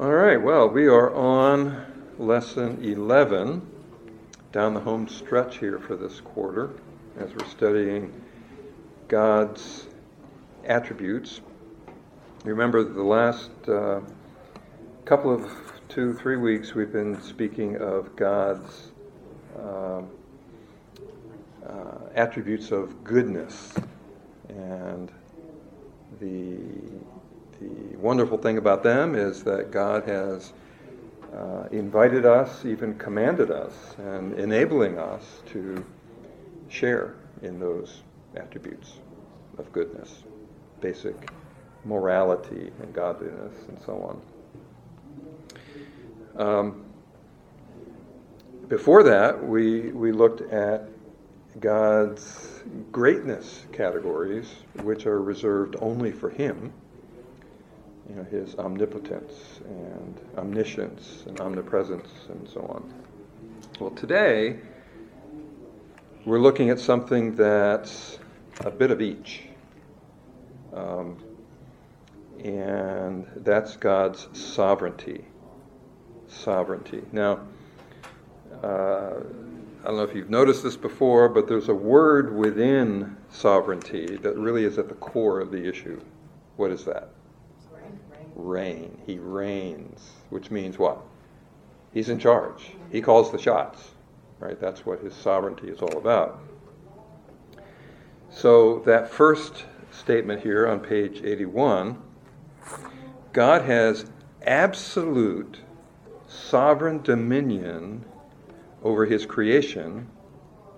All right, well, we are on lesson 11, down the home stretch here for this quarter, as we're studying God's attributes. Remember, the last uh, couple of two, three weeks, we've been speaking of God's uh, uh, attributes of goodness and the the wonderful thing about them is that God has uh, invited us, even commanded us, and enabling us to share in those attributes of goodness, basic morality and godliness, and so on. Um, before that, we, we looked at God's greatness categories, which are reserved only for Him you know, his omnipotence and omniscience and omnipresence and so on. Well, today we're looking at something that's a bit of each. Um, and that's God's sovereignty. Sovereignty. Now, uh, I don't know if you've noticed this before, but there's a word within sovereignty that really is at the core of the issue. What is that? Reign. He reigns, which means what? He's in charge. He calls the shots, right? That's what his sovereignty is all about. So, that first statement here on page 81 God has absolute sovereign dominion over his creation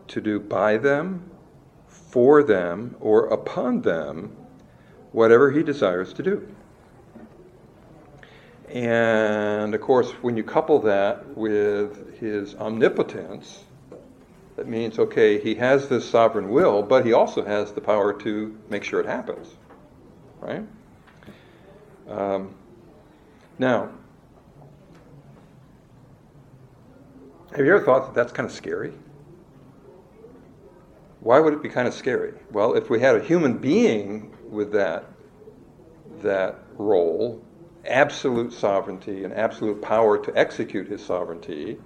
to do by them, for them, or upon them whatever he desires to do. And of course, when you couple that with his omnipotence, that means, okay, he has this sovereign will, but he also has the power to make sure it happens. Right? Um, now, have you ever thought that that's kind of scary? Why would it be kind of scary? Well, if we had a human being with that, that role, absolute sovereignty and absolute power to execute his sovereignty,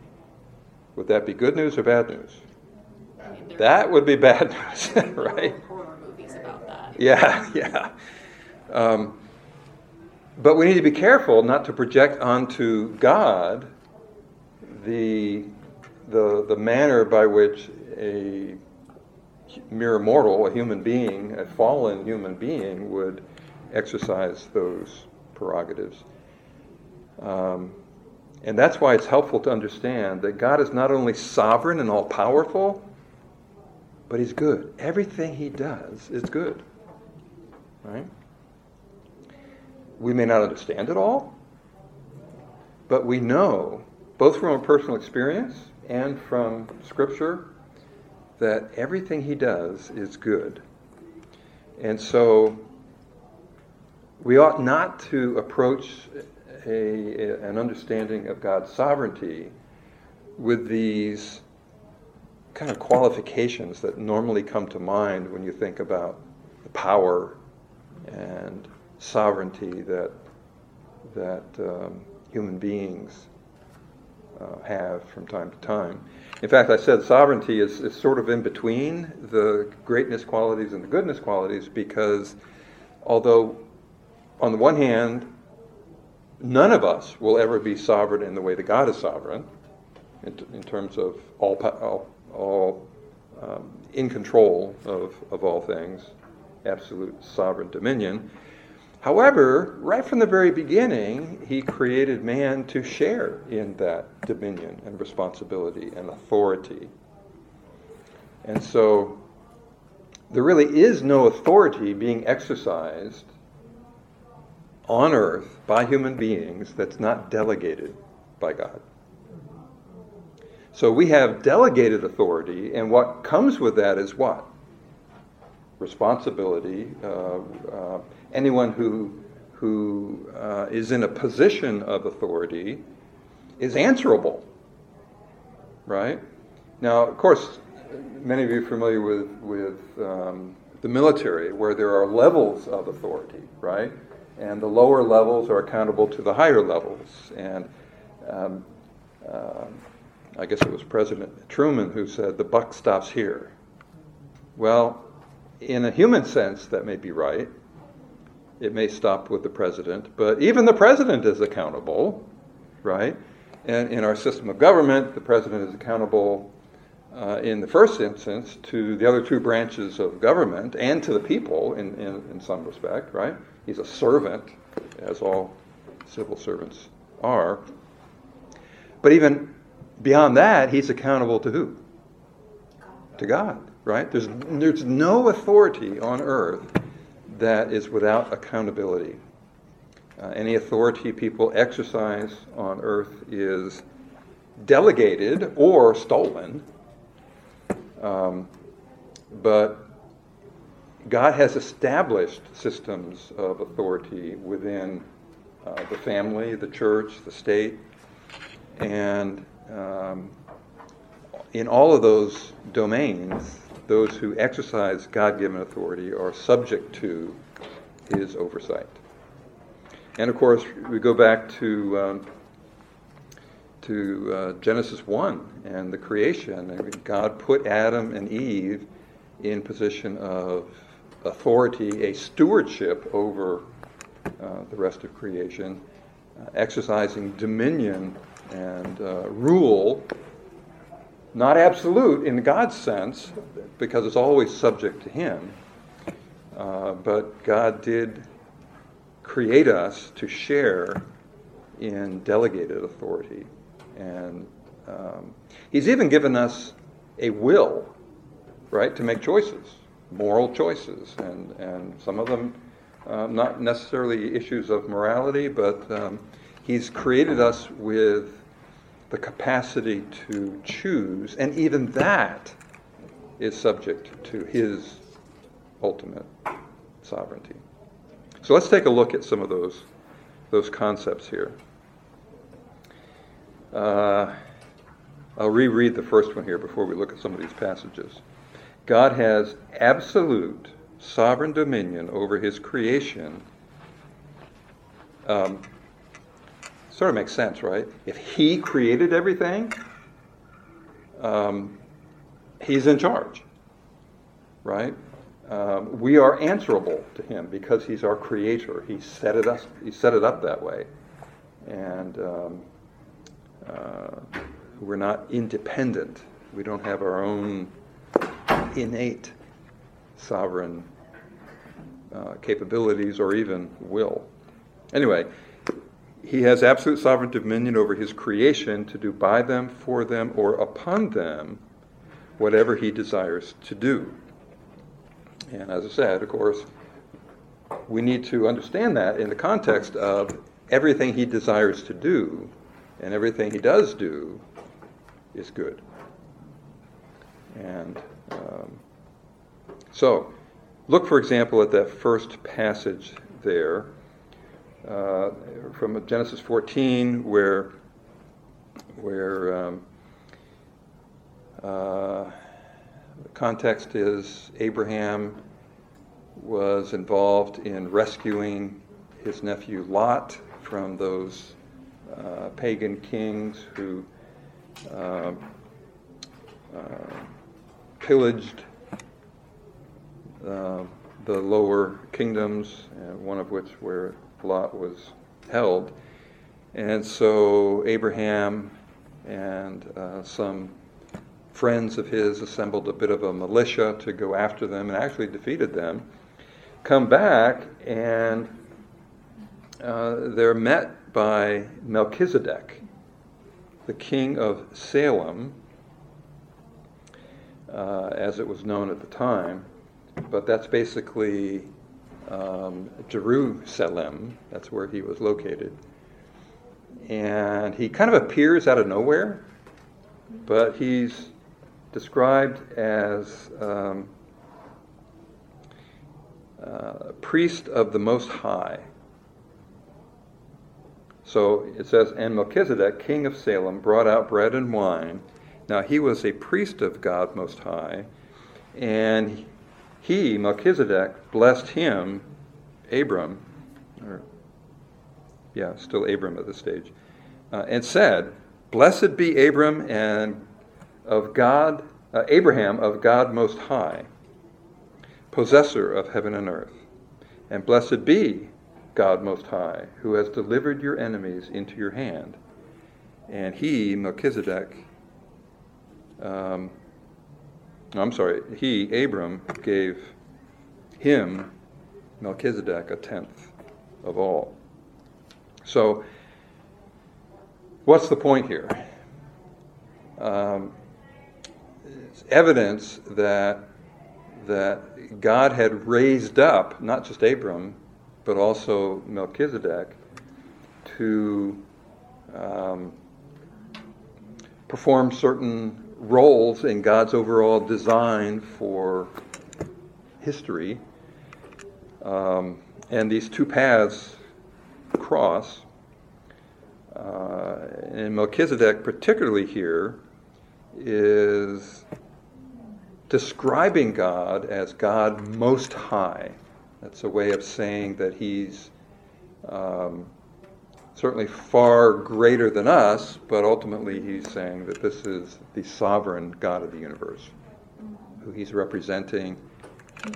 would that be good news or bad news? I mean, that would be bad news, right? Horror movies about that. Yeah, yeah. Um, but we need to be careful not to project onto God the, the, the manner by which a mere mortal, a human being, a fallen human being, would exercise those prerogatives. Um, and that's why it's helpful to understand that God is not only sovereign and all powerful, but He's good. Everything He does is good. Right? We may not understand it all, but we know, both from a personal experience and from Scripture, that everything He does is good. And so we ought not to approach a, a, an understanding of God's sovereignty with these kind of qualifications that normally come to mind when you think about the power and sovereignty that that um, human beings uh, have from time to time. In fact, I said sovereignty is, is sort of in between the greatness qualities and the goodness qualities because although on the one hand, none of us will ever be sovereign in the way that God is sovereign, in, t- in terms of all, all, all um, in control of, of all things, absolute sovereign dominion. However, right from the very beginning, he created man to share in that dominion and responsibility and authority. And so there really is no authority being exercised on earth by human beings that's not delegated by God. So we have delegated authority, and what comes with that is what? Responsibility. Uh, uh, anyone who, who uh, is in a position of authority is answerable, right? Now, of course, many of you are familiar with, with um, the military, where there are levels of authority, right? And the lower levels are accountable to the higher levels. And um, uh, I guess it was President Truman who said, the buck stops here. Well, in a human sense, that may be right. It may stop with the president, but even the president is accountable, right? And in our system of government, the president is accountable uh, in the first instance to the other two branches of government and to the people in, in, in some respect, right? He's a servant, as all civil servants are. But even beyond that, he's accountable to who? To God, right? There's, there's no authority on earth that is without accountability. Uh, any authority people exercise on earth is delegated or stolen. Um, but God has established systems of authority within uh, the family, the church, the state, and um, in all of those domains, those who exercise God given authority are subject to his oversight. And of course, we go back to, um, to uh, Genesis 1 and the creation. God put Adam and Eve in position of authority, a stewardship over uh, the rest of creation, uh, exercising dominion and uh, rule, not absolute in God's sense, because it's always subject to Him, uh, but God did create us to share in delegated authority. And um, He's even given us a will, right, to make choices moral choices, and, and some of them uh, not necessarily issues of morality, but um, He's created us with the capacity to choose, and even that is subject to His ultimate sovereignty. So let's take a look at some of those, those concepts here. Uh, I'll reread the first one here before we look at some of these passages. God has absolute sovereign dominion over his creation. Um, sort of makes sense, right? If he created everything, um, he's in charge, right? Um, we are answerable to him because he's our creator. He set it up. He set it up that way, and um, uh, we're not independent. We don't have our own innate sovereign uh, capabilities or even will. Anyway, he has absolute sovereign dominion over his creation to do by them, for them, or upon them whatever he desires to do. And as I said, of course, we need to understand that in the context of everything he desires to do and everything he does do is good. And um, so, look, for example, at that first passage there uh, from Genesis 14, where, where um, uh, the context is Abraham was involved in rescuing his nephew Lot from those uh, pagan kings who uh, uh pillaged uh, the lower kingdoms, uh, one of which where Lot was held. And so Abraham and some friends of his assembled a bit of a militia to go after them and actually defeated them. Come back and uh, they're met by Melchizedek, the king of Salem, uh, as it was known at the time. But that's basically um, Jerusalem. That's where he was located. And he kind of appears out of nowhere, but he's described as um, uh, priest of the Most High. So it says, And Melchizedek, king of Salem, brought out bread and wine now he was a priest of God Most High, and he, Melchizedek, blessed him, Abram, or yeah, still Abram at this stage, uh, and said, Blessed be Abram and of God, uh, Abraham of God Most High, possessor of heaven and earth. And blessed be God Most High, who has delivered your enemies into your hand. And he, Melchizedek, um, I'm sorry, he, Abram, gave him, Melchizedek, a tenth of all. So, what's the point here? Um, it's evidence that that God had raised up not just Abram, but also Melchizedek to um, perform certain roles in God's overall design for history. Um, and these two paths cross. Uh, and Melchizedek, particularly here, is describing God as God Most High. That's a way of saying that He's um, certainly far greater than us, but ultimately He's saying that this is the sovereign God of the universe, who He's representing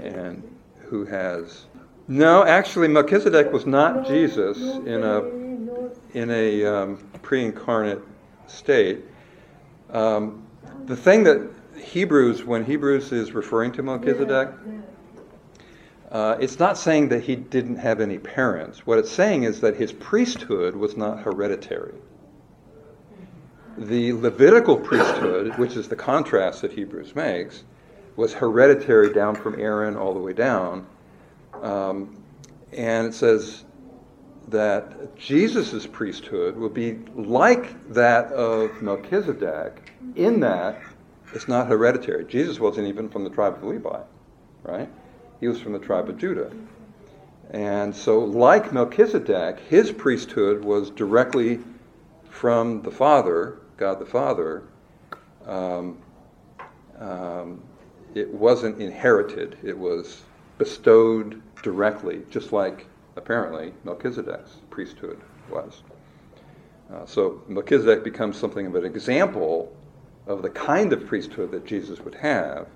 and who has. No, actually, Melchizedek was not Jesus in a in a um, pre-incarnate state. Um, the thing that Hebrews, when Hebrews is referring to Melchizedek, uh, it's not saying that he didn't have any parents. What it's saying is that his priesthood was not hereditary. The Levitical priesthood, which is the contrast that Hebrews makes, was hereditary down from Aaron all the way down. Um, and it says that Jesus' priesthood will be like that of Melchizedek in that it's not hereditary. Jesus wasn't even from the tribe of Levi, right? He was from the tribe of Judah. And so, like Melchizedek, his priesthood was directly from the Father, God the Father. Um, um, it wasn't inherited, it was bestowed directly, just like apparently Melchizedek's priesthood was. Uh, so Melchizedek becomes something of an example of the kind of priesthood that Jesus would have.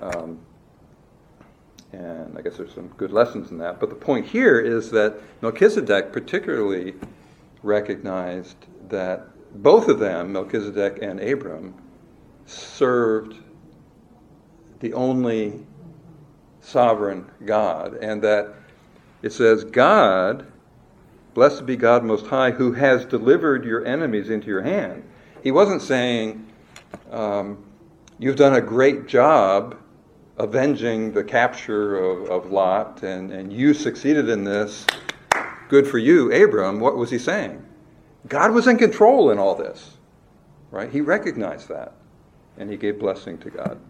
Um, and I guess there's some good lessons in that. But the point here is that Melchizedek particularly recognized that both of them, Melchizedek and Abram, served the only sovereign God, and that it says, God, blessed be God Most High, who has delivered your enemies into your hand. He wasn't saying, um, You've done a great job avenging the capture of, of Lot, and, and you succeeded in this. Good for you, Abram. What was he saying? God was in control in all this, right? He recognized that, and he gave blessing to God.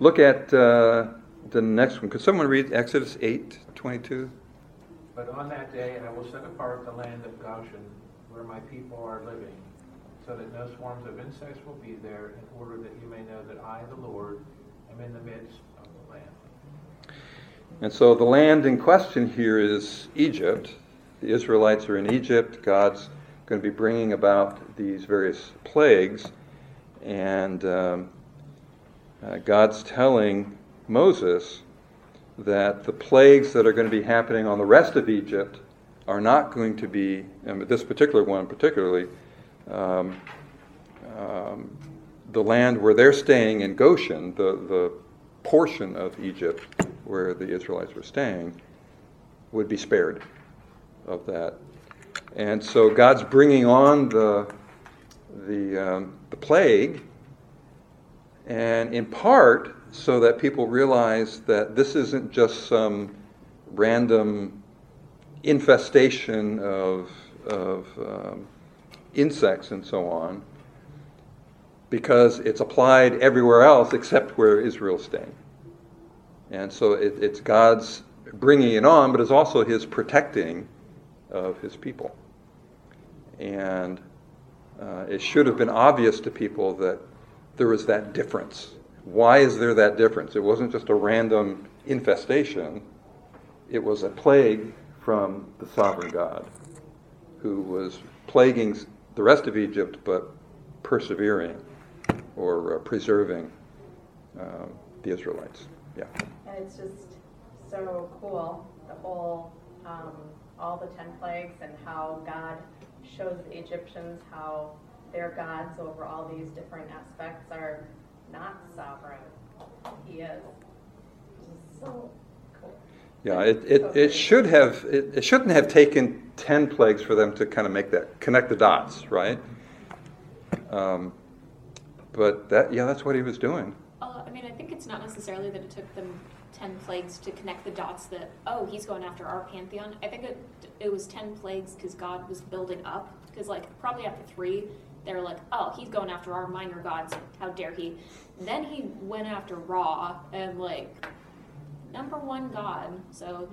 Look at uh, the next one. Could someone read Exodus 8 22? But on that day I will set apart the land of Goshen, where my people are living, so that no swarms of insects will be there, in order that you may know that I, the Lord, am in the midst of the land. And so the land in question here is Egypt. The Israelites are in Egypt. God's going to be bringing about these various plagues. And um, uh, God's telling Moses that the plagues that are going to be happening on the rest of Egypt are not going to be, and this particular one particularly, um, um, the land where they're staying in Goshen, the, the portion of Egypt where the Israelites were staying, would be spared of that. And so God's bringing on the, the, um, the plague, and in part so that people realize that this isn't just some random infestation of, of um, insects and so on, because it's applied everywhere else except where Israel's staying. And so it, it's God's bringing it on, but it's also His protecting of His people. And uh, it should have been obvious to people that there was that difference why is there that difference? It wasn't just a random infestation. it was a plague from the sovereign God who was plaguing the rest of Egypt but persevering or uh, preserving uh, the Israelites. Yeah. And it's just so cool, the whole, um, all the 10 plagues and how God shows the Egyptians how their gods over all these different aspects are not sovereign. He is. so cool. Yeah, it, it, it should have it, it shouldn't have taken ten plagues for them to kind of make that connect the dots, right? Um, but that yeah, that's what he was doing. Uh, I mean, I think it's not necessarily that it took them ten plagues to connect the dots. That oh, he's going after our pantheon. I think it it was ten plagues because God was building up. Because like probably after three, they're like, oh, he's going after our minor gods. How dare he? Then he went after Ra and like number one God. So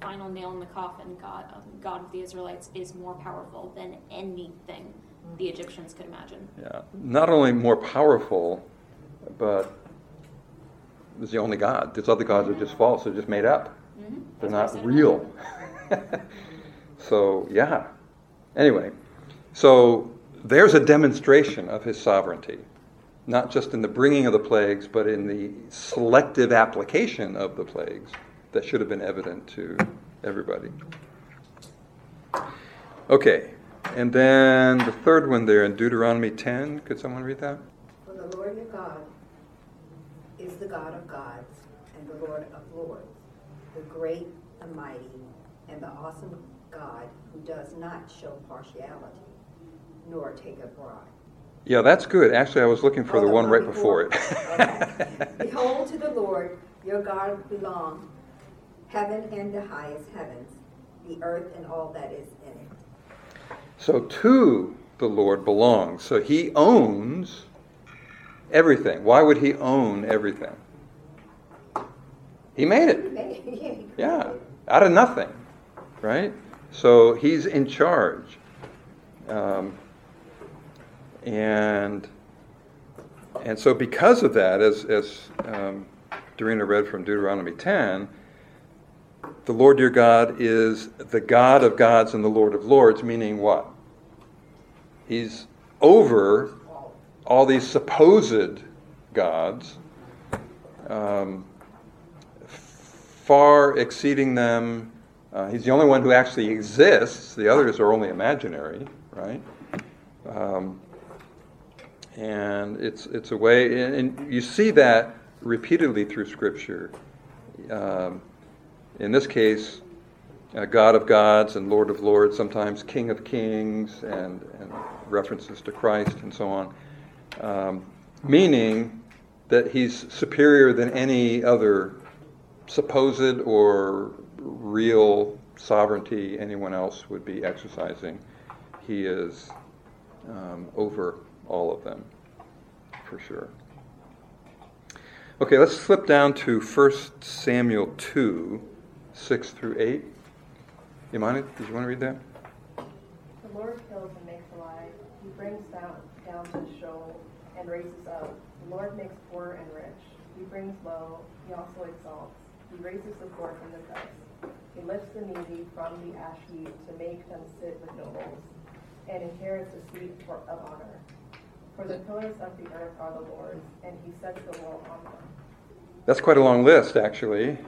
final nail in the coffin. God, God of the Israelites is more powerful than anything the Egyptians could imagine. Yeah, not only more powerful, but was the only God. These other gods are just false. They're just made up. Mm-hmm. They're not real. so yeah. Anyway, so there's a demonstration of his sovereignty, not just in the bringing of the plagues, but in the selective application of the plagues that should have been evident to everybody. Okay, and then the third one there in Deuteronomy 10. Could someone read that? For the Lord your God is the God of gods and the Lord of lords, the great, the mighty, and the awesome God who does not show partiality nor take a bribe. Yeah, that's good. Actually, I was looking for Oh, the one right before? before it. Behold, to the Lord your God belong heaven and the highest heavens, the earth and all that is in it. So to the Lord belongs. So he owns everything. Why would he own everything? He made it. Yeah, out of nothing, right? So he's in charge. Um, and and so because of that, as, as um, Dorina read from Deuteronomy 10, the Lord your God is the God of gods and the Lord of lords, meaning what? He's over all these supposed gods, um, far exceeding them. Uh, he's the only one who actually exists. The others are only imaginary, right? Um, and it's it's a way, and, you see that repeatedly through Scripture. Um, in this case, uh, God of gods and Lord of lords, sometimes King of kings, and, and references to Christ and so on, um, meaning that he's superior than any other supposed or real sovereignty anyone else would be exercising. He is um, over all of them, for sure. Okay, let's flip down to 1 Samuel 2, 6 through 8. Imani, did you want to read that? The Lord kills and makes alive. He brings down, down to Sheol and raises up. The Lord makes poor and rich. He brings low. He also exalts. He raises the poor from the dust. He lifts the needy from the ash heap to make them sit with nobles, and inherits a seat for, of honor. For the pillars of the earth are the Lord's, and he sets the world on them. That's quite a long list, actually.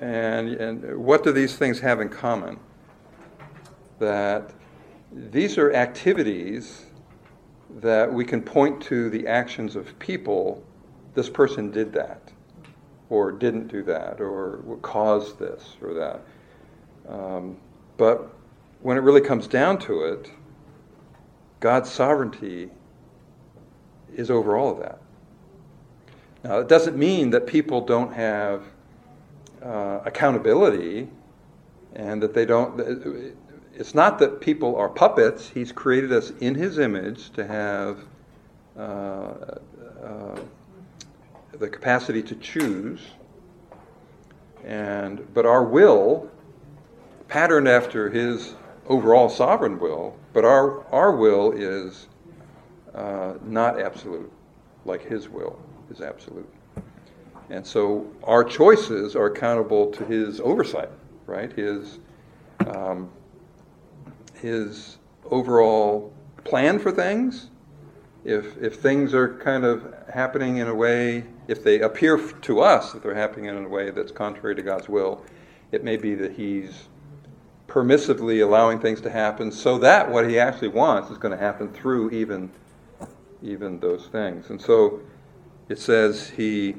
And, and what do these things have in common? That these are activities that we can point to the actions of people. This person did that, or didn't do that, or caused this or that. Um, but when it really comes down to it, God's sovereignty is over all of that. Now, it doesn't mean that people don't have uh, accountability and that they don't. It's not that people are puppets. He's created us in His image to have uh, uh, the capacity to choose. And but our will, patterned after His overall sovereign will, but our our will is uh, not absolute, like His will is absolute. And so our choices are accountable to his oversight, right? His, um, his overall plan for things. If, if things are kind of happening in a way, if they appear to us that they're happening in a way that's contrary to God's will, it may be that he's permissively allowing things to happen so that what he actually wants is going to happen through even, even those things. And so it says he,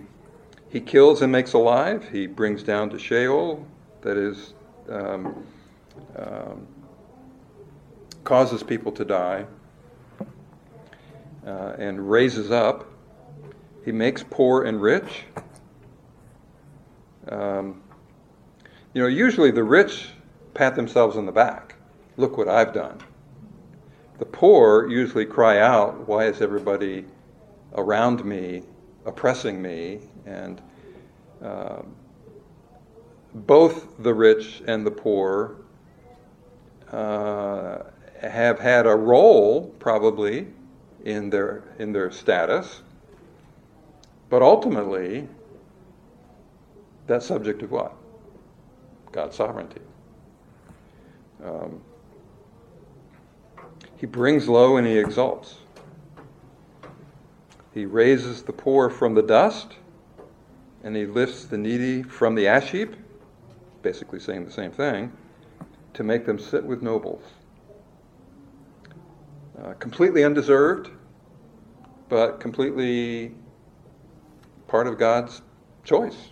he kills and makes alive, he brings down to Sheol, that is, um, um, causes people to die, uh, and raises up. He makes poor and rich. Um, you know, usually the rich pat themselves on the back. Look what I've done. The poor usually cry out, Why is everybody around me oppressing me? And uh, both the rich and the poor uh, have had a role, probably, in their, in their status, but ultimately, that's subject to what? God's sovereignty. Um, he brings low and he exalts. He raises the poor from the dust and he lifts the needy from the ash heap, basically saying the same thing, to make them sit with nobles. Uh, completely undeserved, but completely part of God's choice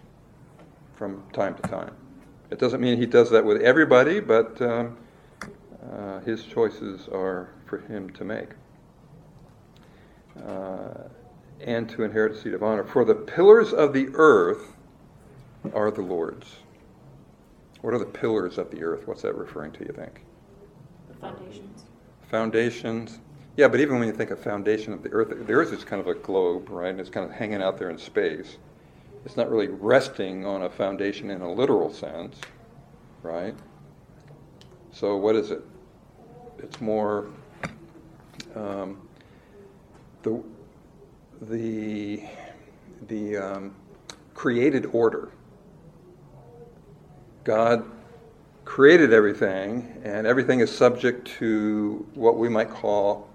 from time to time. It doesn't mean he does that with everybody, but um, uh, his choices are for him to make. Uh, and to inherit a seat of honor. For the pillars of the earth are the Lord's. What are the pillars of the earth? What's that referring to, you think? The foundations. Foundations. Yeah, but even when you think of foundation of the earth, the earth is kind of a globe, right? And it's kind of hanging out there in space. It's not really resting on a foundation in a literal sense, right? So what is it? It's more um, the the the um, created order. God created everything, and everything is subject to what we might call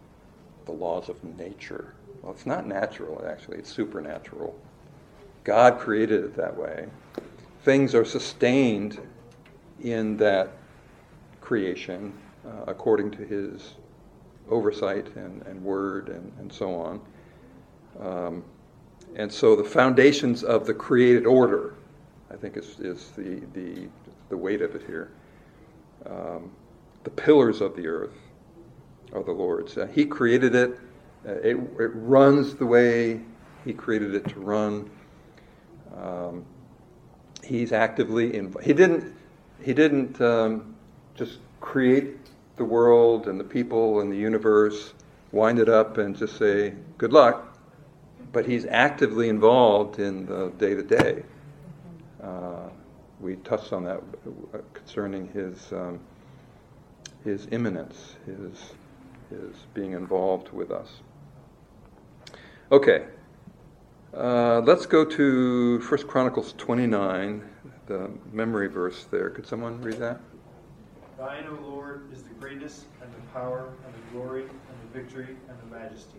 the laws of nature. Well, it's not natural, actually, it's supernatural. God created it that way. Things are sustained in that creation uh, according to his oversight and, and word and, and so on. Um, and so the foundations of the created order, I think, is, is the, the, the weight of it here. Um, the pillars of the earth are the Lord's. Uh, he created it. Uh, it. It runs the way He created it to run. Um, he's actively involved. He didn't. He didn't um, just create the world and the people and the universe, wind it up, and just say good luck. But he's actively involved in the day to day. We touched on that uh, concerning his um, his immanence, his his being involved with us. Okay, uh, let's go to 1 Chronicles 29, the memory verse there. Could someone read that? Thine, O Lord, is the greatness and the power and the glory and the victory and the majesty.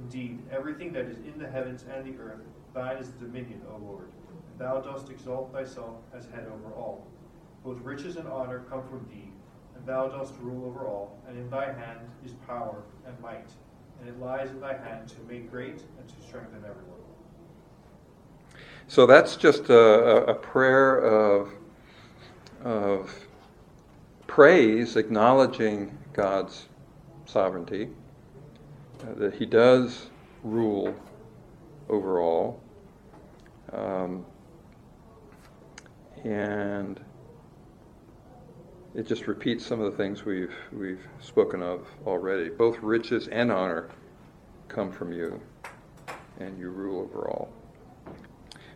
Indeed, everything that is in the heavens and the earth, thine is the dominion, O Lord. Thou dost exalt thyself as head over all. Both riches and honor come from thee, and thou dost rule over all, and in thy hand is power and might, and it lies in thy hand to make great and to strengthen everyone. So that's just a, a prayer of, of praise, acknowledging God's sovereignty, that He does rule over all. Um, and it just repeats some of the things we've, we've spoken of already. Both riches and honor come from you, and you rule over all.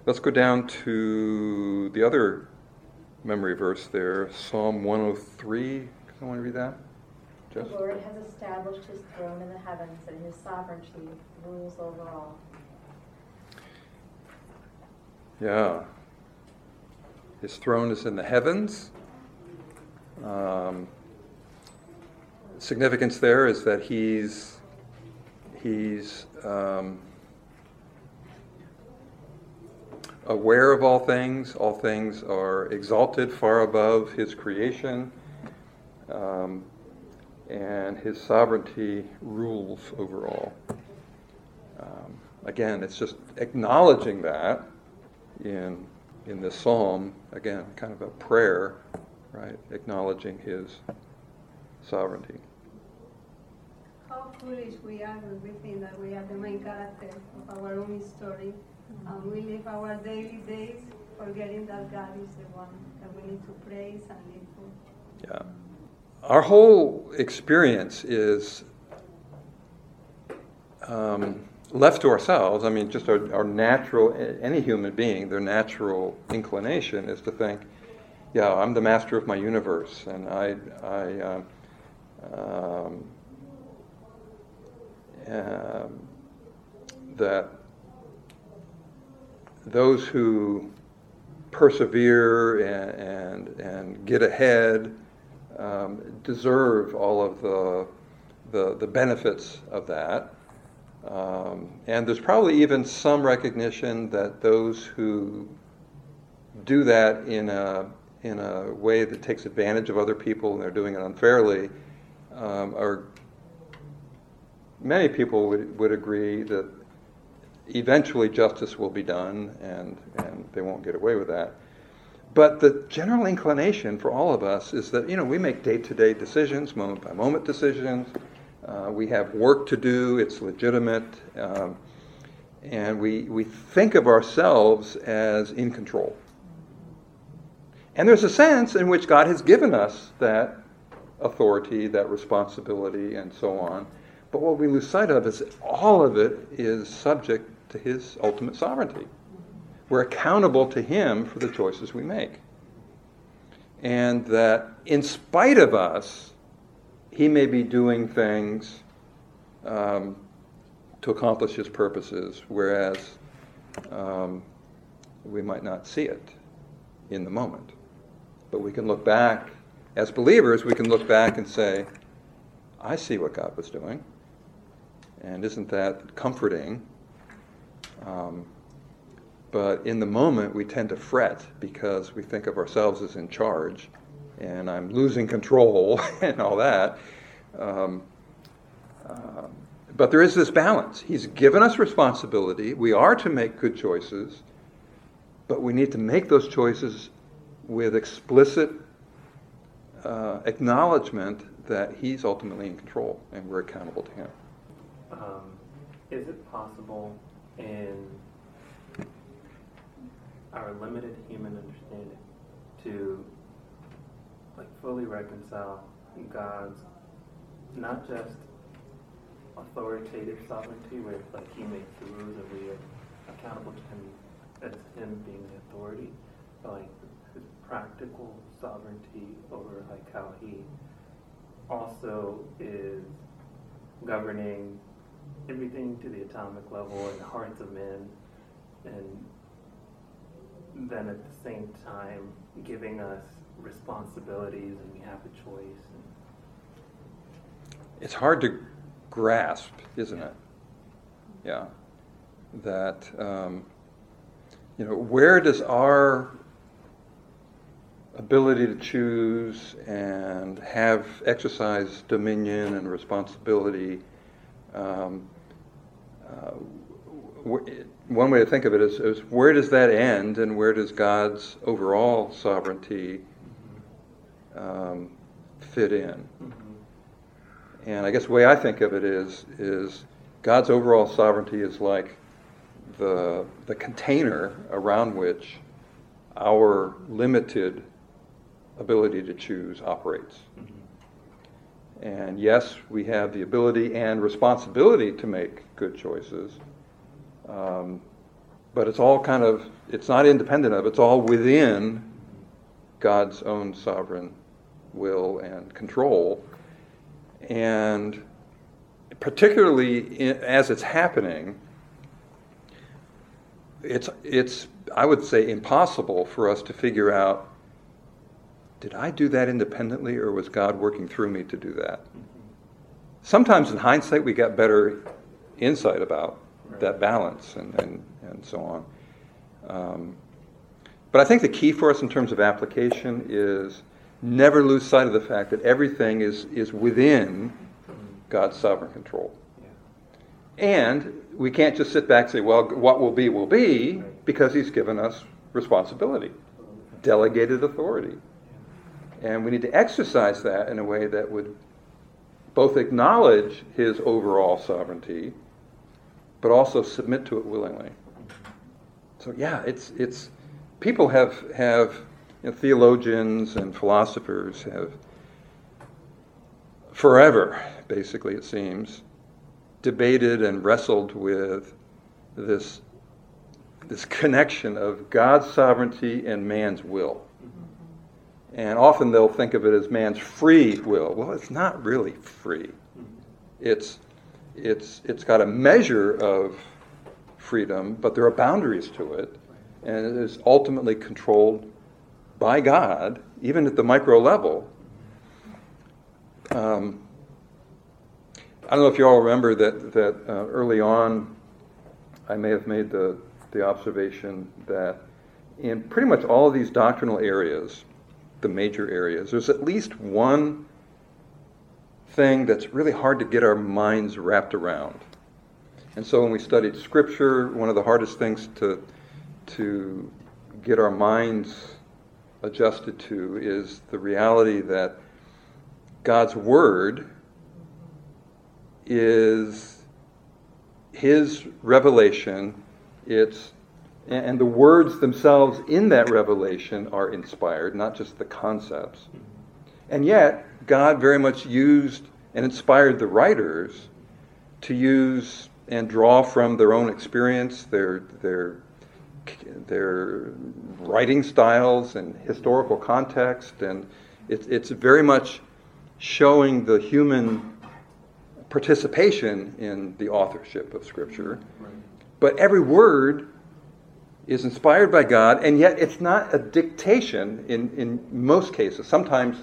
Let's go down to the other memory verse there, Psalm 103. Someone read that? The Lord has established his throne in the heavens, and his sovereignty rules over all. Yeah. His throne is in the heavens. Um, significance there is that he's he's um, aware of all things. All things are exalted far above his creation, um, and his sovereignty rules over all. Um, again, it's just acknowledging that in in this psalm. Again, kind of a prayer, right? Acknowledging his sovereignty. How foolish we are when we think that we are the main character of our own story, and we live our daily days forgetting that God is the one that we need to praise and live for. Yeah. Our whole experience is um, left to ourselves. I mean, just our, our natural, any human being, their natural inclination is to think, yeah, I'm the master of my universe, and I, I, um, um, um, that those who persevere and, and, and get ahead um, deserve all of the, the, the benefits of that. Um, and there's probably even some recognition that those who do that in a, in a way that takes advantage of other people and they're doing it unfairly um, are many people would, would agree that eventually justice will be done and, and they won't get away with that. But the general inclination for all of us is that, you know, we make day to day decisions, moment by moment decisions. Uh, we have work to do, it's legitimate. Um, and we, we think of ourselves as in control. And there's a sense in which God has given us that authority, that responsibility, and so on. But what we lose sight of is all of it is subject to His ultimate sovereignty. We're accountable to Him for the choices we make. And that in spite of us, He may be doing things um, to accomplish His purposes, whereas um, we might not see it in the moment. But we can look back, as believers, we can look back and say, I see what God was doing. And isn't that comforting? Um, but in the moment, we tend to fret because we think of ourselves as in charge, and I'm losing control and all that. Um, uh, but there is this balance. He's given us responsibility. We are to make good choices, but we need to make those choices with explicit uh, acknowledgement that He's ultimately in control and we're accountable to Him. Um, is it possible in our limited human understanding to like fully reconcile God's not just authoritative sovereignty where like he makes the rules and we are accountable to him as him being the authority, but like his practical sovereignty over like how he also is governing everything to the atomic level and the hearts of men, and then at the same time giving us responsibilities and we have a choice. It's hard to grasp, isn't it? Yeah. That, um, you know, where does our ability to choose and have exercise dominion and responsibility um, uh, one way to think of it is, is, where does that end and where does God's overall sovereignty um, fit in? Mm-hmm. And I guess the way I think of it is, is God's overall sovereignty is like the, the container around which our limited ability to choose operates. Mm-hmm. And yes, we have the ability and responsibility to make good choices. Um, but it's all kind of, it's not independent of, it's all within God's own sovereign will and control. And particularly in, as it's happening, it's, it's I would say, impossible for us to figure out did I do that independently or was God working through me to do that? Sometimes in hindsight, we got better insight about that balance and, and, and so on. Um, but I think the key for us in terms of application is never lose sight of the fact that everything is, is within God's sovereign control. And we can't just sit back and say, well, what will be, will be, because He's given us responsibility, delegated authority. And we need to exercise that in a way that would both acknowledge his overall sovereignty, but also submit to it willingly. So yeah, it's it's people have have you know, theologians and philosophers have forever, basically it seems, debated and wrestled with this this connection of God's sovereignty and man's will. And often they'll think of it as man's free will. Well, it's not really free. It's, it's, it's got a measure of freedom, but there are boundaries to it. And it is ultimately controlled by God, even at the micro level. Um, I don't know if you all remember that, that uh, early on, I may have made the, the observation that in pretty much all of these doctrinal areas, the major areas, there's at least one thing that's really hard to get our minds wrapped around. And so when we studied Scripture, one of the hardest things to, to get our minds adjusted to is the reality that God's Word is His revelation. It's and the words themselves in that revelation are inspired, not just the concepts. And yet, God very much used and inspired the writers to use and draw from their own experience, their, their, their writing styles and historical context. And it's, it's very much showing the human participation in the authorship of Scripture. But every word is inspired by God, and yet it's not a dictation in, in most cases. Sometimes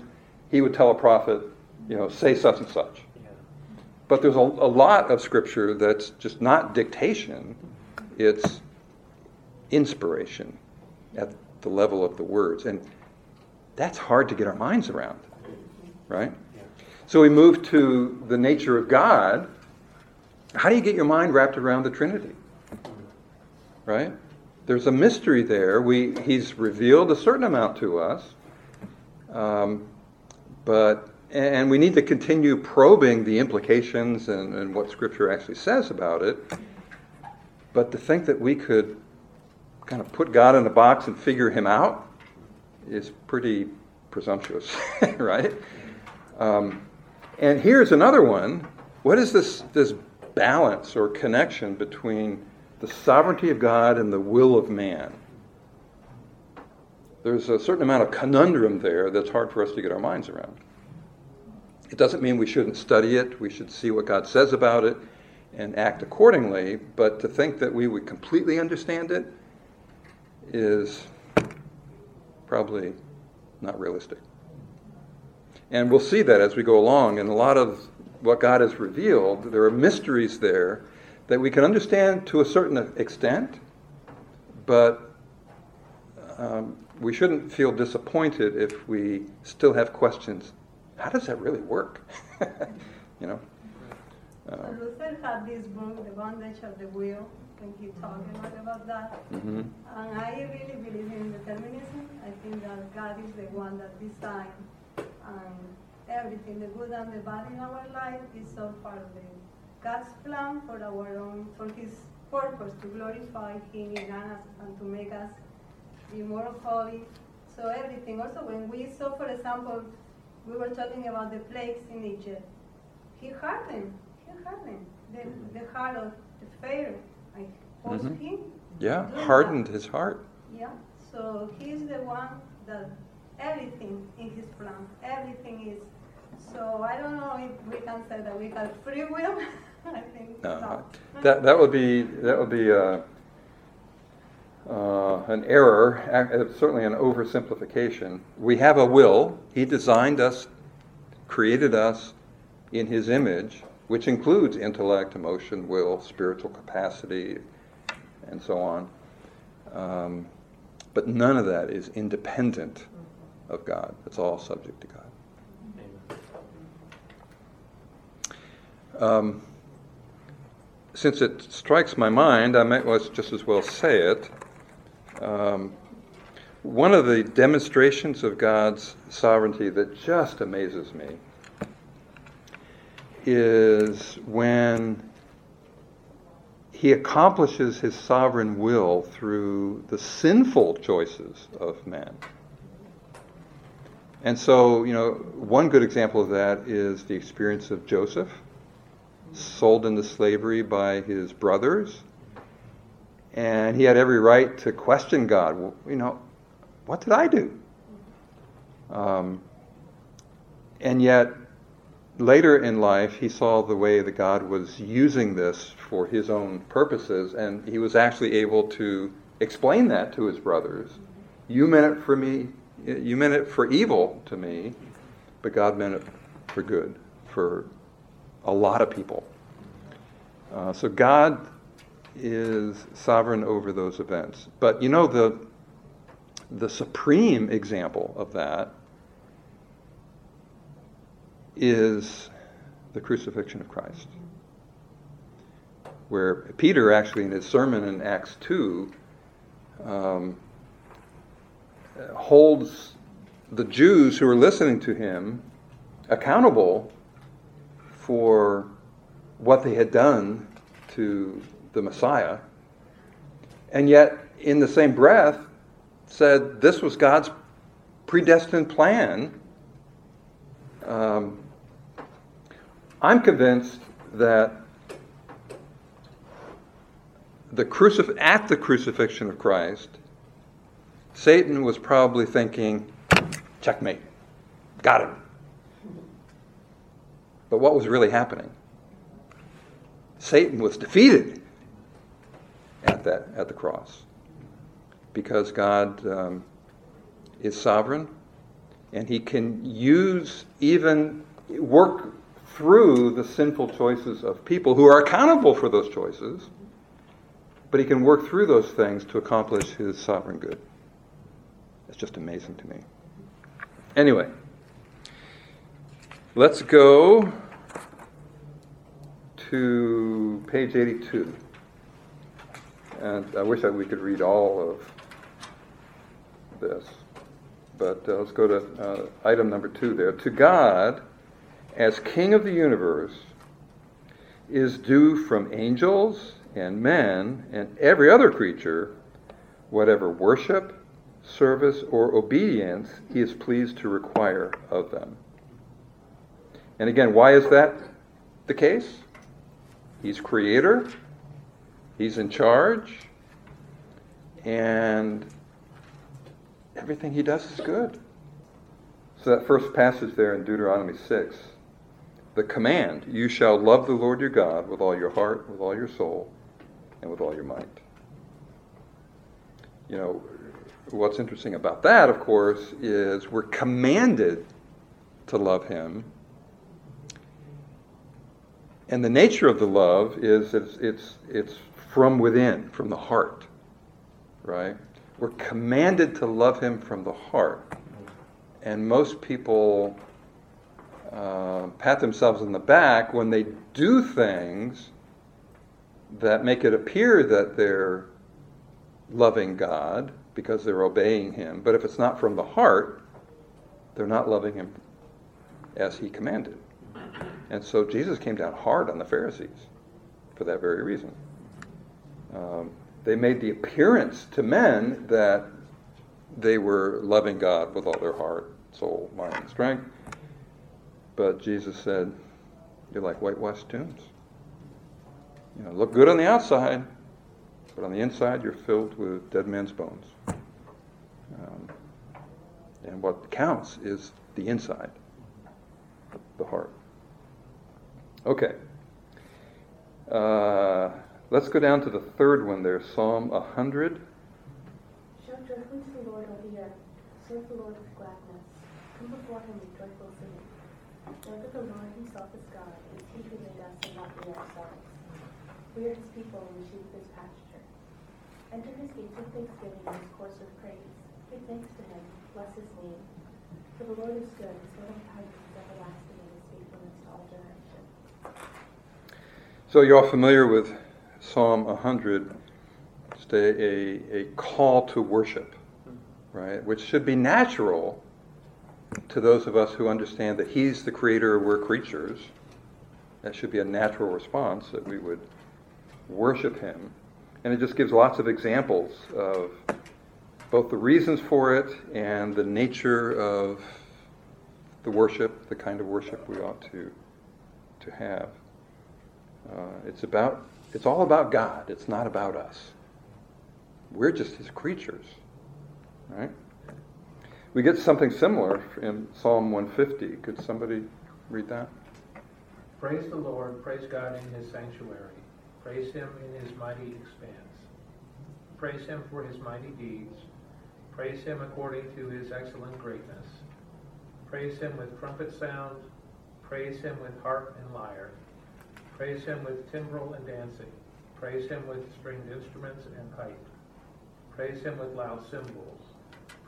he would tell a prophet, you know, say such and such. But there's a, a lot of scripture that's just not dictation, it's inspiration at the level of the words. And that's hard to get our minds around, right? So we move to the nature of God. How do you get your mind wrapped around the Trinity? Right? there's a mystery there. We, he's revealed a certain amount to us, um, but and we need to continue probing the implications and, and what Scripture actually says about it. But to think that we could kind of put God in a box and figure him out is pretty presumptuous, right? Um, and here's another one. What is this, this balance or connection between the sovereignty of God and the will of man. There's a certain amount of conundrum there that's hard for us to get our minds around. It doesn't mean we shouldn't study it, we should see what God says about it and act accordingly, but to think that we would completely understand it is probably not realistic. And we'll see that as we go along. And a lot of what God has revealed, there are mysteries there that we can understand to a certain extent, but um, we shouldn't feel disappointed if we still have questions. How does that really work? you know. Uh, Luther had this book, The Bondage of the Will, when he talked a lot about that. Mm-hmm. And I really believe in determinism. I think that God is the one that designed um, everything, the good and the bad in our life, is all part of the God's plan for our own, for His purpose to glorify Him in us and to make us be more holy. So everything. Also, when we saw, for example, we were talking about the plagues in Egypt. He hardened. He hardened the, the heart of the Pharaoh. Like, was mm-hmm. he? Yeah, hardened that. his heart. Yeah. So he's the one that everything in his plan, everything is. So I don't know if we can say that we have free will. I think no. That that would be that would be uh, uh, an error, uh, certainly an oversimplification. We have a will. He designed us, created us in His image, which includes intellect, emotion, will, spiritual capacity, and so on. Um, but none of that is independent of God. It's all subject to God. Um, since it strikes my mind, I might as just as well say it. Um, one of the demonstrations of God's sovereignty that just amazes me is when he accomplishes his sovereign will through the sinful choices of man. And so, you know, one good example of that is the experience of Joseph sold into slavery by his brothers. And he had every right to question God. You know, what did I do? Um, and yet, later in life, he saw the way that God was using this for his own purposes, and he was actually able to explain that to his brothers. You meant it for me, you meant it for evil to me, but God meant it for good, for a lot of people. Uh, so God is sovereign over those events. But you know, the, the supreme example of that is the crucifixion of Christ. Where Peter, actually, in his sermon in Acts 2, um, holds the Jews who are listening to him accountable for what they had done to the Messiah, and yet, in the same breath, said this was God's predestined plan. Um, I'm convinced that the crucif- at the crucifixion of Christ, Satan was probably thinking, checkmate, got him. But what was really happening? Satan was defeated at that at the cross because God um, is sovereign and He can use even work through the sinful choices of people who are accountable for those choices, but He can work through those things to accomplish His sovereign good. It's just amazing to me. Anyway, let's go to page 82. And I wish that we could read all of this. But uh, let's go to uh, item number two there. To God, as King of the universe, is due from angels and men and every other creature whatever worship, service, or obedience he is pleased to require of them. And again, why is that the case? He's creator, he's in charge, and everything he does is good. So that first passage there in Deuteronomy 6, the command, you shall love the Lord your God with all your heart, with all your soul, and with all your might. You know, what's interesting about that, of course, is we're commanded to love him and the nature of the love is it's, it's, it's from within, from the heart, right? We're commanded to love Him from the heart. And most people uh, pat themselves on the back when they do things that make it appear that they're loving God because they're obeying Him. But if it's not from the heart, they're not loving Him as He commanded. And so Jesus came down hard on the Pharisees for that very reason. Um, they made the appearance to men that they were loving God with all their heart, soul, mind, and strength. But Jesus said, You're like whitewashed tombs. You know, look good on the outside, but on the inside you're filled with dead men's bones. Um, and what counts is the inside, the heart. Okay. Uh, let's go down to the third one there, Psalm 100, Serve the Lord with gladness. Come before him with joyful singing. Know that the Lord himself is God. Is he who made us and not we ourselves. We are his people and the sheep of his pasture. Enter his gates with thanksgiving and his courts with praise. Give thanks to him. Bless his name. For the Lord is good. His loving kindness is everlasting and his faithfulness to all generations. So you're all familiar with Psalm 100. It's a, a, a call to worship, right? Which should be natural to those of us who understand that He's the creator, we're creatures. That should be a natural response that we would worship Him. And it just gives lots of examples of both the reasons for it and the nature of the worship, the kind of worship we ought to, to have. Uh, it's about it's all about God. It's not about us. We're just His creatures, right? We get something similar in Psalm 150. Could somebody read that? Praise the Lord, praise God in his sanctuary, praise him in his mighty expanse. Praise him for his mighty deeds, praise him according to his excellent greatness. Praise him with trumpet sound, praise him with harp and lyre. Praise him with timbrel and dancing. Praise him with stringed instruments and pipe. Praise him with loud cymbals.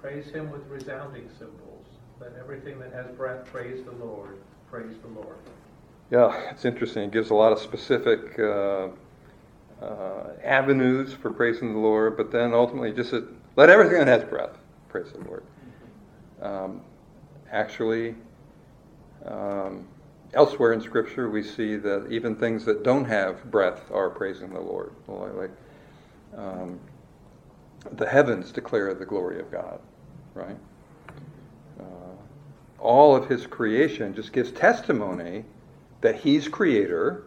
Praise him with resounding cymbals. Let everything that has breath praise the Lord. Praise the Lord. Yeah, it's interesting. It gives a lot of specific uh, uh, avenues for praising the Lord, but then ultimately just says, let everything that has breath praise the Lord. Um, actually, um, elsewhere in Scripture, we see that even things that don't have breath are praising the Lord. Like um, the heavens declare the glory of God, right? Uh, all of His creation just gives testimony that He's Creator,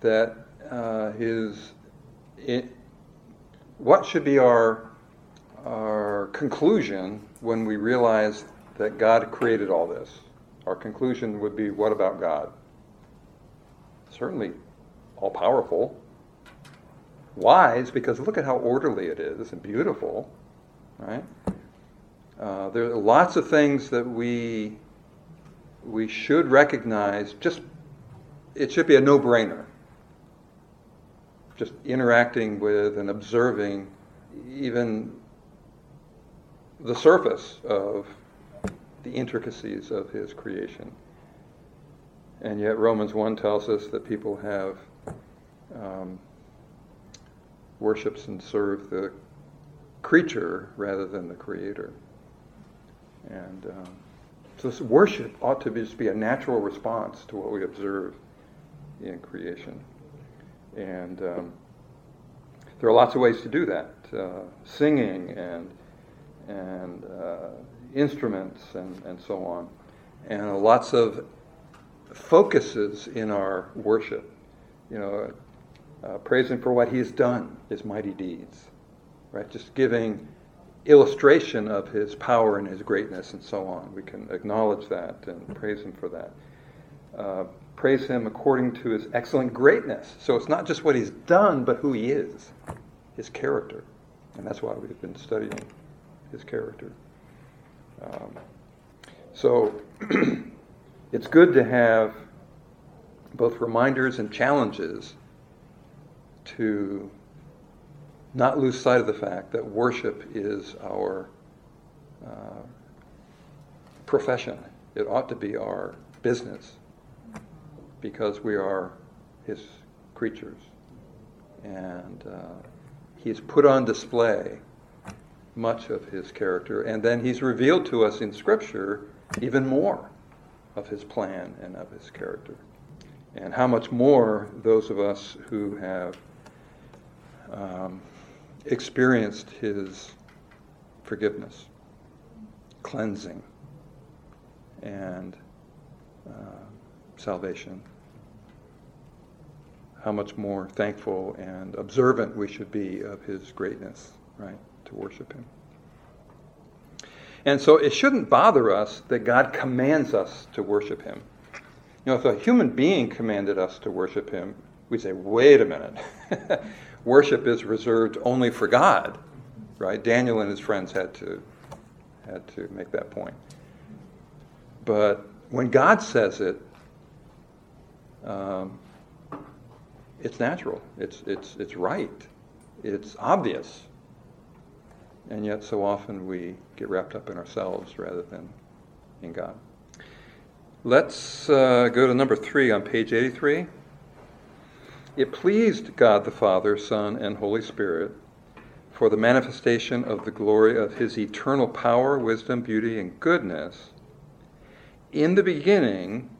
that uh, His it, what should be our our conclusion when we realize that God created all this? Our conclusion would be what about God? Certainly all powerful. Wise, because look at how orderly it is and beautiful, right? Uh, there are lots of things that we we should recognize. Just it should be a no-brainer. Just interacting with and observing even the surface of the intricacies of his creation. And yet, Romans 1 tells us that people have um, worships and serve the creature rather than the creator. And um, so, this worship ought to be, just be a natural response to what we observe in creation. And um, there are lots of ways to do that uh, singing and, and uh, instruments and, and so on. And lots of focuses in our worship. You know, uh, praising for what he's done, his mighty deeds, right? Just giving illustration of his power and his greatness and so on. We can acknowledge that and praise him for that. Uh, praise him according to his excellent greatness. So it's not just what he's done, but who he is, his character. And that's why we've been studying his character. Um, so it's good to have both reminders and challenges to not lose sight of the fact that worship is our uh, profession. It ought to be our business because we are His creatures. And uh, He's put on display much of his character. And then he's revealed to us in Scripture even more of his plan and of his character. And how much more those of us who have um, experienced his forgiveness, cleansing, and uh, salvation. How much more thankful and observant we should be of his greatness, right? To worship Him. And so it shouldn't bother us that God commands us to worship Him. You know, if a human being commanded us to worship Him, we'd say, wait a minute. worship is reserved only for God, right? Daniel and his friends had to had to make that point. But when God says it, um, it's natural. It's, it's, it's right. It's obvious. And yet, so often we get wrapped up in ourselves rather than in God. Let's uh, go to number three on page 83. It pleased God the Father, Son, and Holy Spirit for the manifestation of the glory of his eternal power, wisdom, beauty, and goodness in the beginning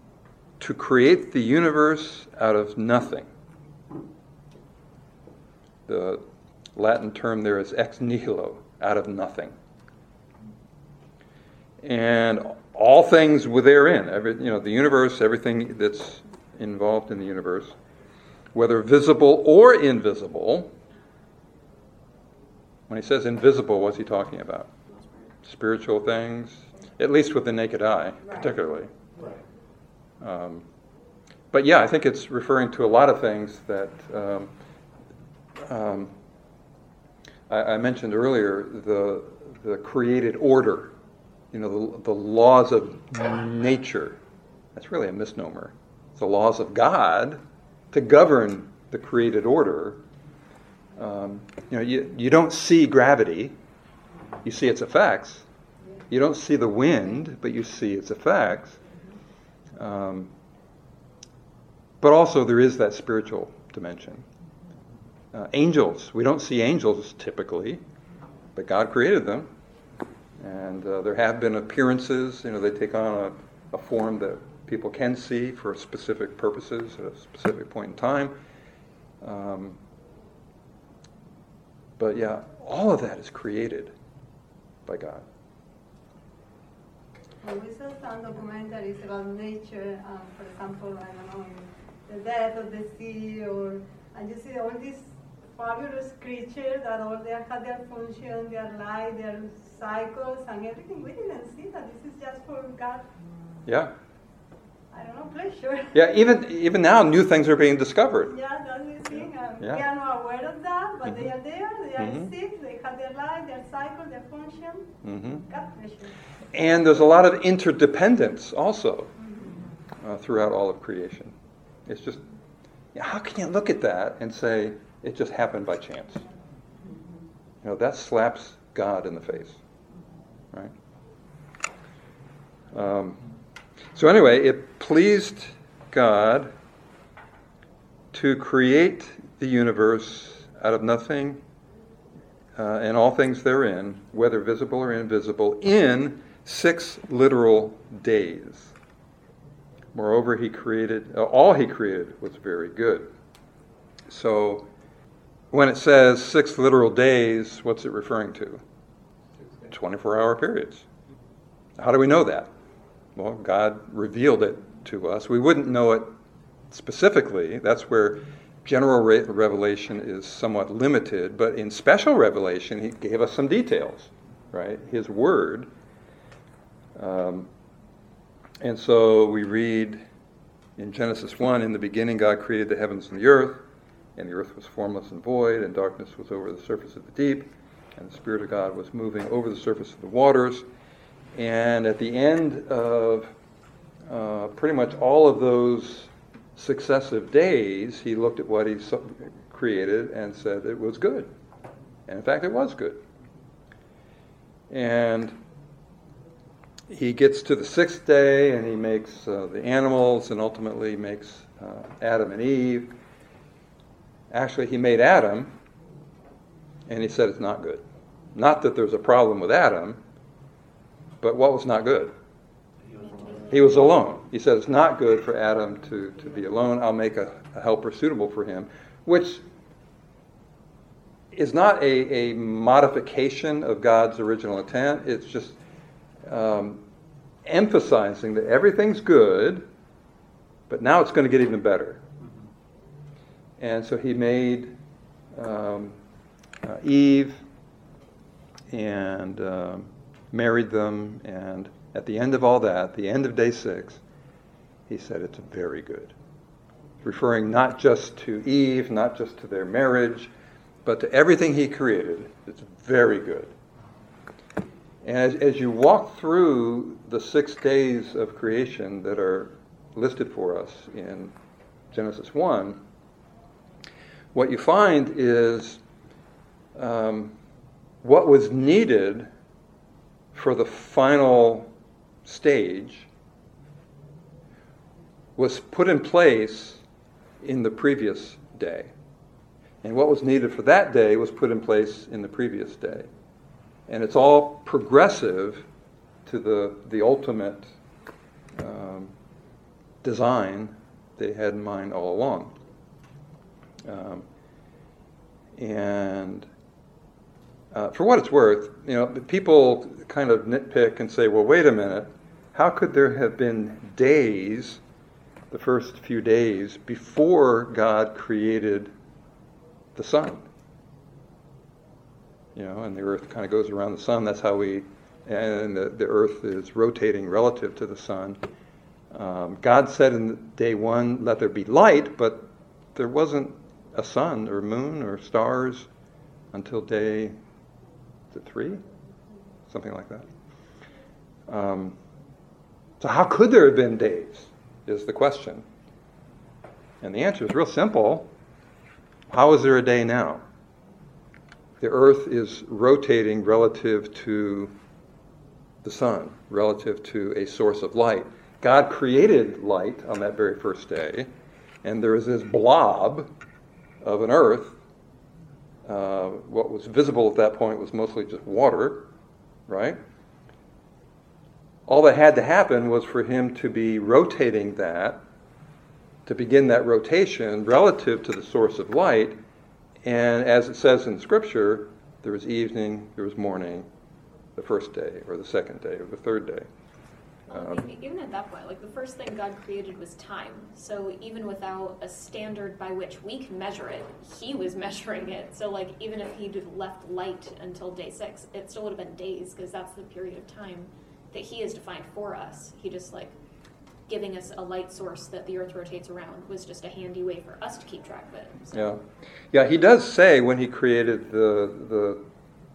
to create the universe out of nothing. The Latin term there is ex nihilo, out of nothing. And all things were therein. Every, you know, the universe, everything that's involved in the universe, whether visible or invisible. When he says invisible, what's he talking about? Spiritual things, at least with the naked eye, particularly. Right. Um, but yeah, I think it's referring to a lot of things that um, um, I, I, mentioned earlier. The the created order, you know, the, the laws of nature. That's really a misnomer. It's the laws of God to govern the created order. Um, you know, you, you don't see gravity, you see its effects. You don't see the wind, but you see its effects. Um, but also, there is that spiritual dimension. Uh, angels, we don't see angels typically, but God created them. And uh, there have been appearances, you know, they take on a, a form that people can see for specific purposes at a specific point in time. Um, but yeah, all of that is created by God. Well, we saw some documentaries about nature, um, for example, I don't know, the death of the sea, or and you see all these fabulous creatures that all they have their function, their life, their cycles, and everything. We didn't see that. This is just for God. Yeah. I don't know, pleasure. Yeah, even even now, new things are being discovered. Yeah, that's the thing. Um, yeah. We are not aware of that, but mm-hmm. they are there. They are mm-hmm. sick. They have their life, their cycle, their function. Mm-hmm. God pleasure. And there's a lot of interdependence also uh, throughout all of creation. It's just, how can you look at that and say it just happened by chance? You know, that slaps God in the face, right? Um, so, anyway, it pleased God to create the universe out of nothing uh, and all things therein, whether visible or invisible, in six literal days. Moreover, he created, uh, all he created was very good. So, when it says six literal days, what's it referring to? 24 hour periods. How do we know that? Well, God revealed it to us. We wouldn't know it specifically. That's where general re- revelation is somewhat limited, but in special revelation, He gave us some details, right? His Word um, and so we read in Genesis 1 In the beginning, God created the heavens and the earth, and the earth was formless and void, and darkness was over the surface of the deep, and the Spirit of God was moving over the surface of the waters. And at the end of uh, pretty much all of those successive days, he looked at what he created and said it was good. And in fact, it was good. And he gets to the sixth day and he makes uh, the animals and ultimately makes uh, Adam and Eve. Actually, he made Adam and he said it's not good. Not that there's a problem with Adam, but what was not good? He was alone. He said it's not good for Adam to, to be alone. I'll make a, a helper suitable for him, which is not a, a modification of God's original intent. It's just um, emphasizing that everything's good, but now it's going to get even better. And so he made um, uh, Eve and um, married them. And at the end of all that, the end of day six, he said it's very good. Referring not just to Eve, not just to their marriage, but to everything he created. It's very good. And as, as you walk through the six days of creation that are listed for us in Genesis 1, what you find is um, what was needed for the final stage was put in place in the previous day. And what was needed for that day was put in place in the previous day. And it's all progressive to the, the ultimate um, design they had in mind all along. Um, and uh, for what it's worth, you know, people kind of nitpick and say, well, wait a minute, how could there have been days, the first few days, before God created the sun? You know, and the earth kind of goes around the sun. That's how we, and the, the earth is rotating relative to the sun. Um, God said in day one, let there be light, but there wasn't a sun or moon or stars until day three, something like that. Um, so how could there have been days? Is the question. And the answer is real simple. How is there a day now? The earth is rotating relative to the sun, relative to a source of light. God created light on that very first day, and there is this blob of an earth. Uh, what was visible at that point was mostly just water, right? All that had to happen was for him to be rotating that, to begin that rotation relative to the source of light. And as it says in Scripture, there was evening, there was morning, the first day, or the second day, or the third day. Um, even at that point, like the first thing God created was time. So even without a standard by which we can measure it, He was measuring it. So like even if He'd left light until day six, it still would have been days because that's the period of time that He has defined for us. He just like giving us a light source that the Earth rotates around was just a handy way for us to keep track of it. So. Yeah, yeah. He does say when He created the the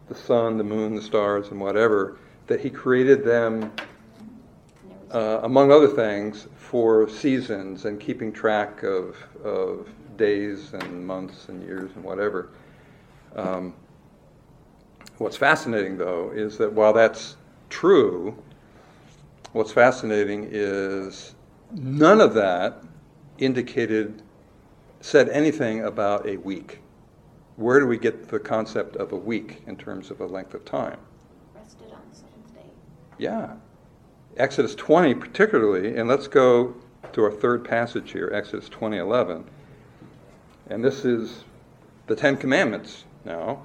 the sun, the moon, the stars, and whatever that He created them uh, among other things, for seasons and keeping track of, of days and months and years and whatever. Um, what's fascinating, though, is that while that's true, what's fascinating is none of that indicated, said anything about a week. Where do we get the concept of a week in terms of a length of time? Rested on the seventh day. Yeah, Exodus 20 particularly, and let's go to our third passage here, Exodus 20:11. And this is the 10 commandments now.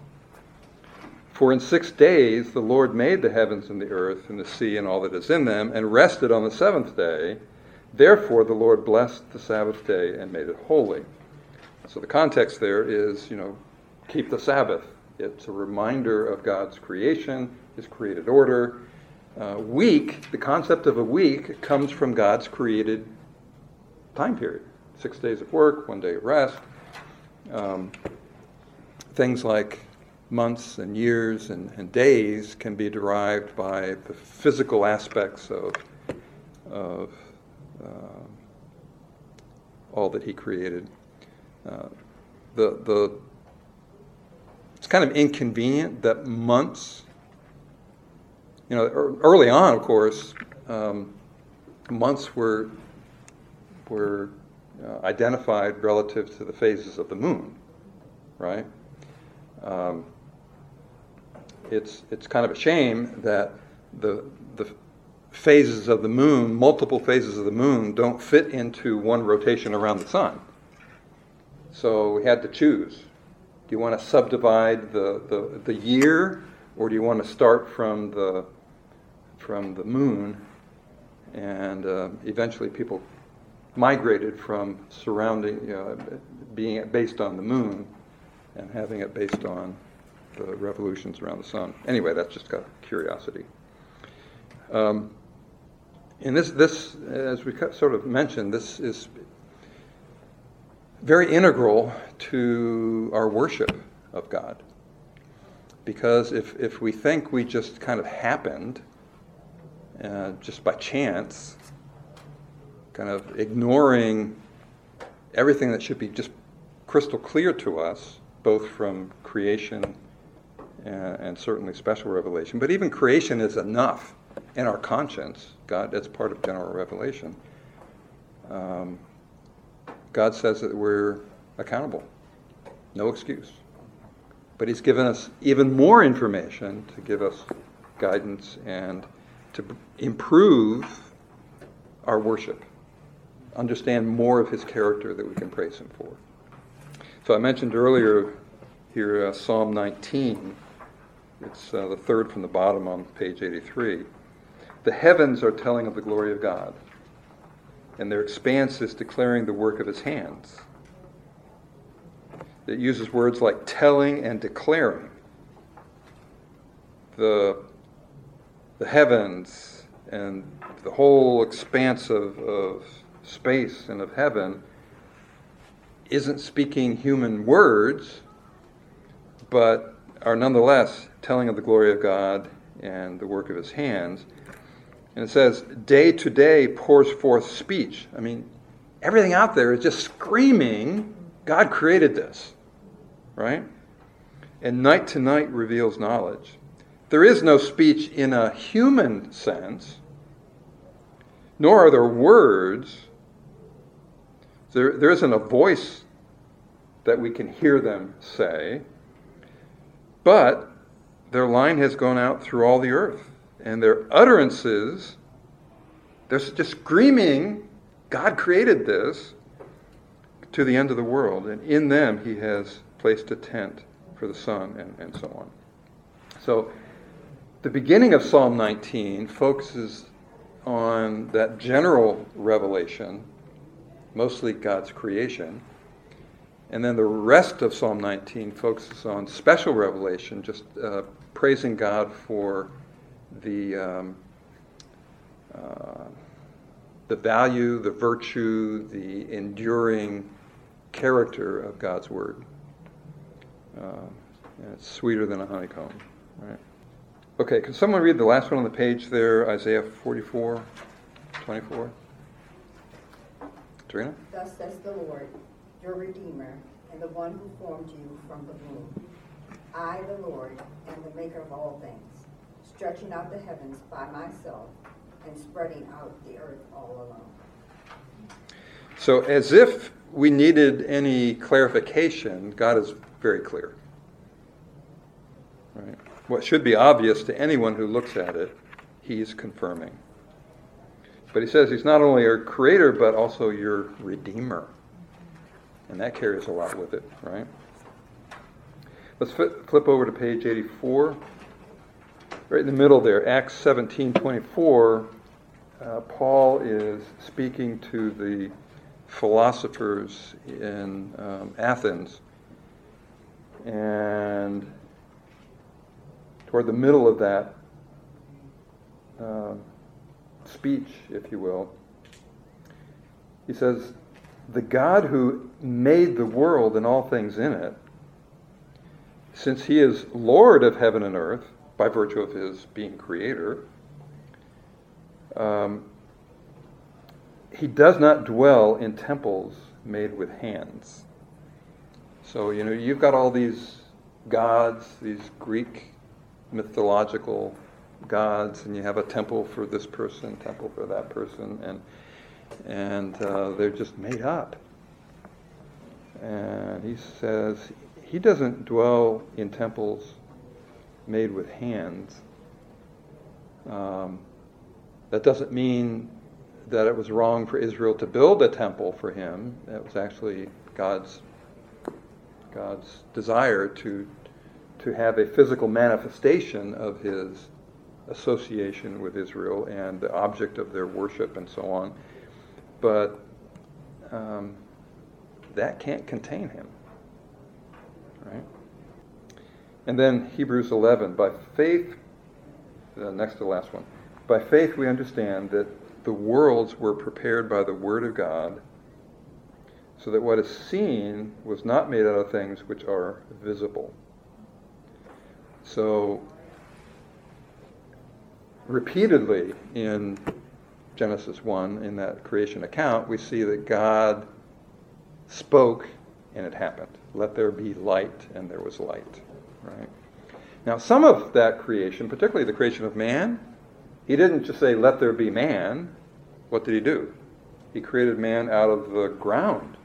For in 6 days the Lord made the heavens and the earth and the sea and all that is in them and rested on the seventh day. Therefore the Lord blessed the Sabbath day and made it holy. So the context there is, you know, keep the Sabbath. It's a reminder of God's creation, his created order uh, week, the concept of a week comes from God's created time period six days of work, one day of rest. Um, things like months and years and, and, days can be derived by the physical aspects of, of uh, all that He created. Uh, the, the, it's kind of inconvenient that months you know, early on, of course, um, months were were uh, identified relative to the phases of the moon, right? Um, it's it's kind of a shame that the the phases of the moon, multiple phases of the moon, don't fit into one rotation around the sun. So we had to choose. Do you want to subdivide the, the, the year, or do you want to start from the from the moon, and uh, eventually people migrated from surrounding, uh, being based on the moon and having it based on the revolutions around the sun. Anyway, that's just curiosity. Um, and this, this, as we sort of mentioned, this is very integral to our worship of God Because if, if we think we just kind of happened, uh, just by chance, kind of ignoring everything that should be just crystal clear to us, both from creation and, and certainly special revelation. But even creation is enough in our conscience. God, that's part of general revelation. Um, God says that we're accountable, no excuse. But He's given us even more information to give us guidance and to improve our worship, understand more of His character that we can praise Him for. So I mentioned earlier here uh, Psalm 19. It's uh, the third from the bottom on page 83. The heavens are telling of the glory of God, and their expanse is declaring the work of his hands. It uses words like telling and declaring. The, the heavens and the whole expanse of, of space and of heaven isn't speaking human words, but are nonetheless telling of the glory of God and the work of his hands. And it says, day to day pours forth speech. I mean, everything out there is just screaming, God created this, right? And night to night reveals knowledge. There is no speech in a human sense, nor are there words. There, there isn't a voice that we can hear them say. But their line has gone out through all the earth, and their utterances, they're just screaming, God created this to the end of the world, and in them he has placed a tent for the sun, and, and so on. So, the beginning of Psalm 19 focuses on that general revelation, mostly God's creation. And then the rest of Psalm 19 focuses on special revelation, just uh, praising God for the, um, uh, the value, the virtue, the enduring character of God's Word. Uh, it's sweeter than a honeycomb, right? Okay, can someone read the last one on the page there, Isaiah 44, 24? Trina? Thus says the Lord, your Redeemer, and the one who formed you from the womb. I, the Lord, am the maker of all things, stretching out the heavens by myself and spreading out the earth all alone. So, as if we needed any clarification, God is very clear. Right? What should be obvious to anyone who looks at it, he's confirming. But he says he's not only your creator, but also your redeemer. And that carries a lot with it, right? Let's flip over to page 84. Right in the middle there, Acts 17 24, uh, Paul is speaking to the philosophers in um, Athens. And toward the middle of that uh, speech, if you will, he says, the God who made the world and all things in it, since he is Lord of heaven and earth by virtue of his being creator, um, he does not dwell in temples made with hands. So, you know, you've got all these gods, these Greek mythological gods, and you have a temple for this person, temple for that person, and and uh, they're just made up. And he says he doesn't dwell in temples made with hands. Um, that doesn't mean that it was wrong for Israel to build a temple for him. That was actually God's God's desire to to have a physical manifestation of his association with Israel and the object of their worship and so on but um, that can't contain him. Right? And then Hebrews 11. By faith, uh, next to the last one. By faith, we understand that the worlds were prepared by the Word of God, so that what is seen was not made out of things which are visible. So, repeatedly in Genesis 1, in that creation account, we see that God spoke and it happened. Let there be light, and there was light. Right? Now, some of that creation, particularly the creation of man, he didn't just say, let there be man. What did he do? He created man out of the ground.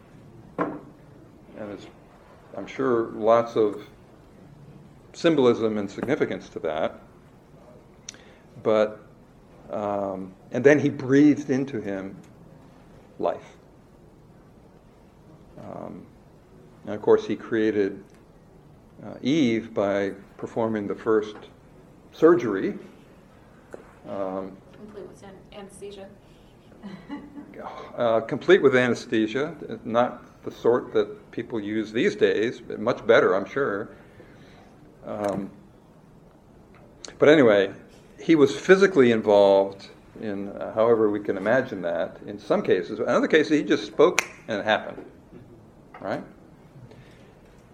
And it's, I'm sure, lots of symbolism and significance to that. But, um, and then he breathed into him life. Um, and of course, he created uh, Eve by performing the first surgery. Um, complete with anesthesia. Uh, complete with anesthesia, not the sort that people use these days, but much better, I'm sure. Um, but anyway, he was physically involved in uh, however we can imagine that in some cases. In other cases, he just spoke and it happened. Right?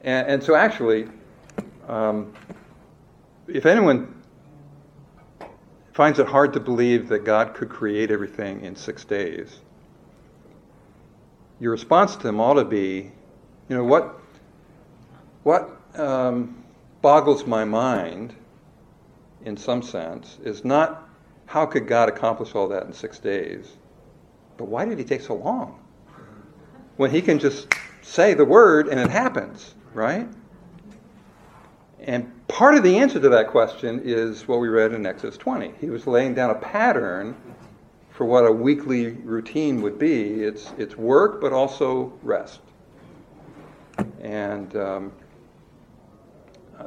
And, and so, actually, um, if anyone finds it hard to believe that God could create everything in six days, your response to him ought to be, you know, what, what um, boggles my mind, in some sense, is not how could God accomplish all that in six days, but why did he take so long? When he can just say the word and it happens, right? And part of the answer to that question is what we read in Exodus 20. He was laying down a pattern for what a weekly routine would be. It's, it's work, but also rest. And um,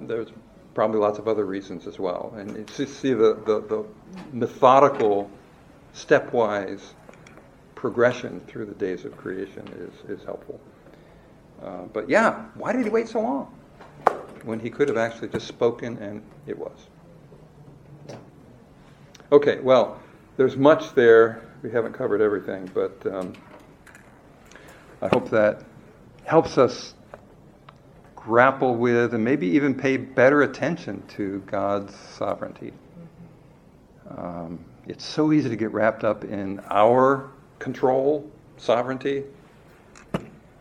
there's probably lots of other reasons as well. And you see the, the, the methodical, stepwise progression through the days of creation is, is helpful. Uh, but yeah, why did he wait so long? When he could have actually just spoken and it was. Okay, well, there's much there. We haven't covered everything, but um, I hope that helps us grapple with and maybe even pay better attention to God's sovereignty. Um, it's so easy to get wrapped up in our control, sovereignty.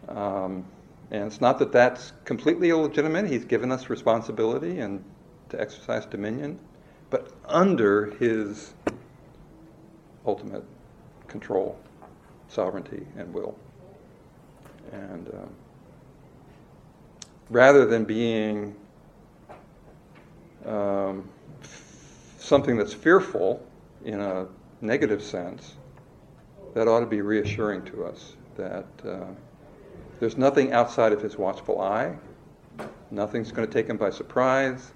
Um, and it's not that that's completely illegitimate. He's given us responsibility and to exercise dominion, but under his ultimate control, sovereignty, and will. And um, rather than being um, something that's fearful in a negative sense, that ought to be reassuring to us that uh, there's nothing outside of his watchful eye. Nothing's going to take him by surprise.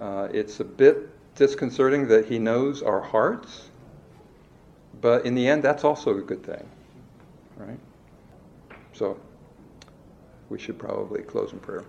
Uh, it's a bit disconcerting that he knows our hearts, but in the end, that's also a good thing, right? So we should probably close in prayer.